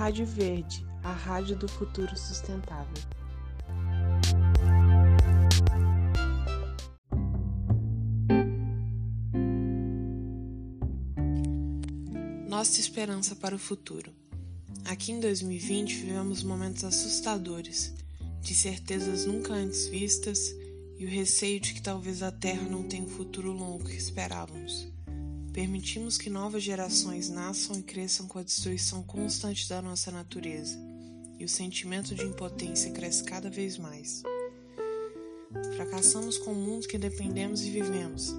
Rádio Verde, a rádio do futuro sustentável. Nossa esperança para o futuro. Aqui em 2020 vivemos momentos assustadores, de certezas nunca antes vistas e o receio de que talvez a Terra não tenha o futuro longo que esperávamos. Permitimos que novas gerações nasçam e cresçam com a destruição constante da nossa natureza, e o sentimento de impotência cresce cada vez mais. Fracassamos com o mundo que dependemos e vivemos.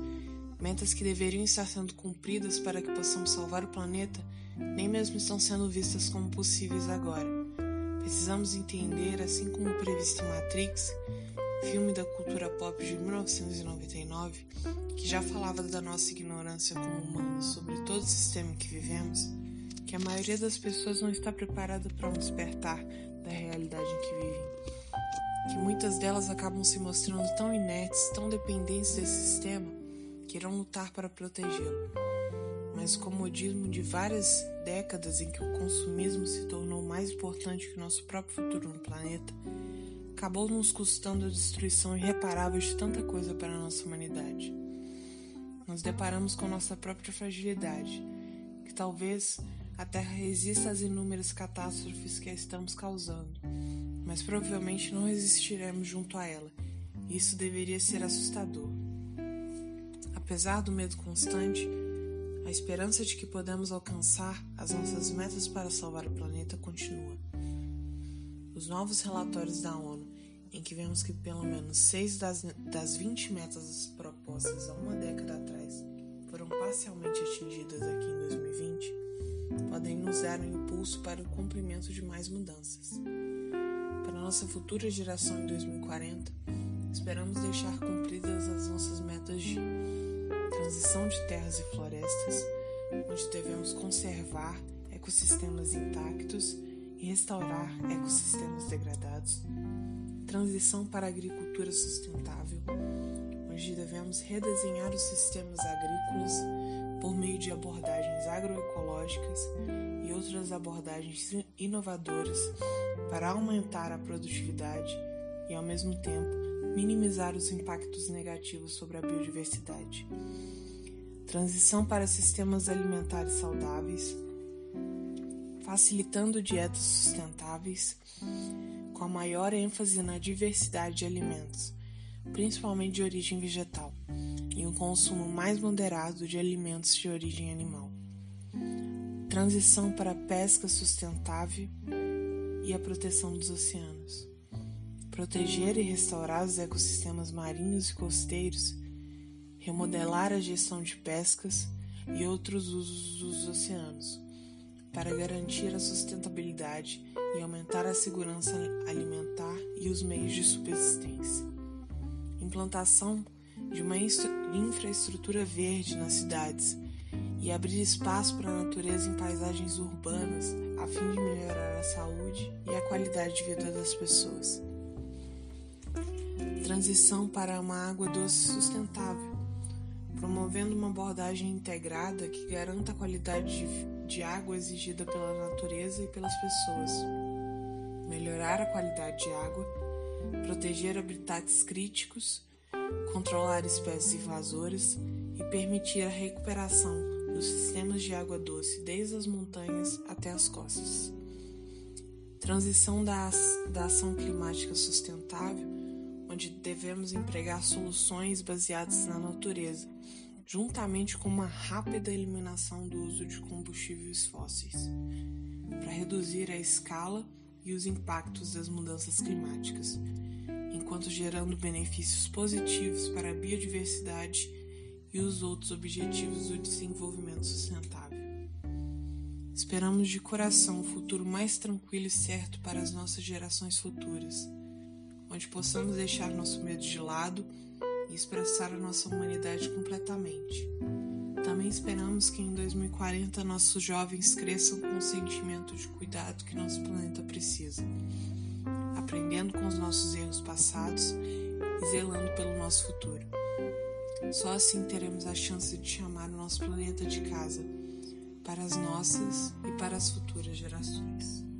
Metas que deveriam estar sendo cumpridas para que possamos salvar o planeta nem mesmo estão sendo vistas como possíveis agora. Precisamos entender, assim como previsto em Matrix, filme da cultura pop de 1999, que já falava da nossa ignorância como humanos sobre todo o sistema em que vivemos, que a maioria das pessoas não está preparada para um despertar da realidade em que vivem. Que muitas delas acabam se mostrando tão inertes, tão dependentes desse sistema, que irão lutar para protegê-lo. Mas o comodismo de várias décadas em que o consumismo se tornou mais importante que o nosso próprio futuro no planeta, acabou nos custando a destruição irreparável de tanta coisa para a nossa humanidade. Nos deparamos com nossa própria fragilidade, que talvez a Terra resista às inúmeras catástrofes que a estamos causando, mas provavelmente não resistiremos junto a ela, isso deveria ser assustador. Apesar do medo constante, a esperança de que podemos alcançar as nossas metas para salvar o planeta continua. Os novos relatórios da ONU em que vemos que pelo menos 6 das, das 20 metas propostas há uma década atrás foram parcialmente atingidas aqui em 2020, podem nos dar um impulso para o cumprimento de mais mudanças. Para nossa futura geração em 2040, esperamos deixar cumpridas as nossas metas de transição de terras e florestas, onde devemos conservar ecossistemas intactos e restaurar ecossistemas degradados transição para a agricultura sustentável, onde devemos redesenhar os sistemas agrícolas por meio de abordagens agroecológicas e outras abordagens inovadoras para aumentar a produtividade e, ao mesmo tempo, minimizar os impactos negativos sobre a biodiversidade. Transição para sistemas alimentares saudáveis, facilitando dietas sustentáveis com a maior ênfase na diversidade de alimentos, principalmente de origem vegetal, e um consumo mais moderado de alimentos de origem animal. Transição para a pesca sustentável e a proteção dos oceanos. Proteger e restaurar os ecossistemas marinhos e costeiros, remodelar a gestão de pescas e outros usos dos oceanos, para garantir a sustentabilidade e aumentar a segurança alimentar e os meios de subsistência. Implantação de uma infraestrutura verde nas cidades e abrir espaço para a natureza em paisagens urbanas a fim de melhorar a saúde e a qualidade de vida das pessoas. Transição para uma água doce sustentável, promovendo uma abordagem integrada que garanta a qualidade de de água exigida pela natureza e pelas pessoas, melhorar a qualidade de água, proteger habitats críticos, controlar espécies invasoras e permitir a recuperação dos sistemas de água doce desde as montanhas até as costas. Transição da, da ação climática sustentável, onde devemos empregar soluções baseadas na natureza juntamente com uma rápida eliminação do uso de combustíveis fósseis, para reduzir a escala e os impactos das mudanças climáticas, enquanto gerando benefícios positivos para a biodiversidade e os outros objetivos do desenvolvimento sustentável. Esperamos de coração um futuro mais tranquilo e certo para as nossas gerações futuras, onde possamos deixar nosso medo de lado e expressar a nossa humanidade completamente. Também esperamos que em 2040 nossos jovens cresçam com o sentimento de cuidado que nosso planeta precisa, aprendendo com os nossos erros passados e zelando pelo nosso futuro. Só assim teremos a chance de chamar o nosso planeta de casa para as nossas e para as futuras gerações.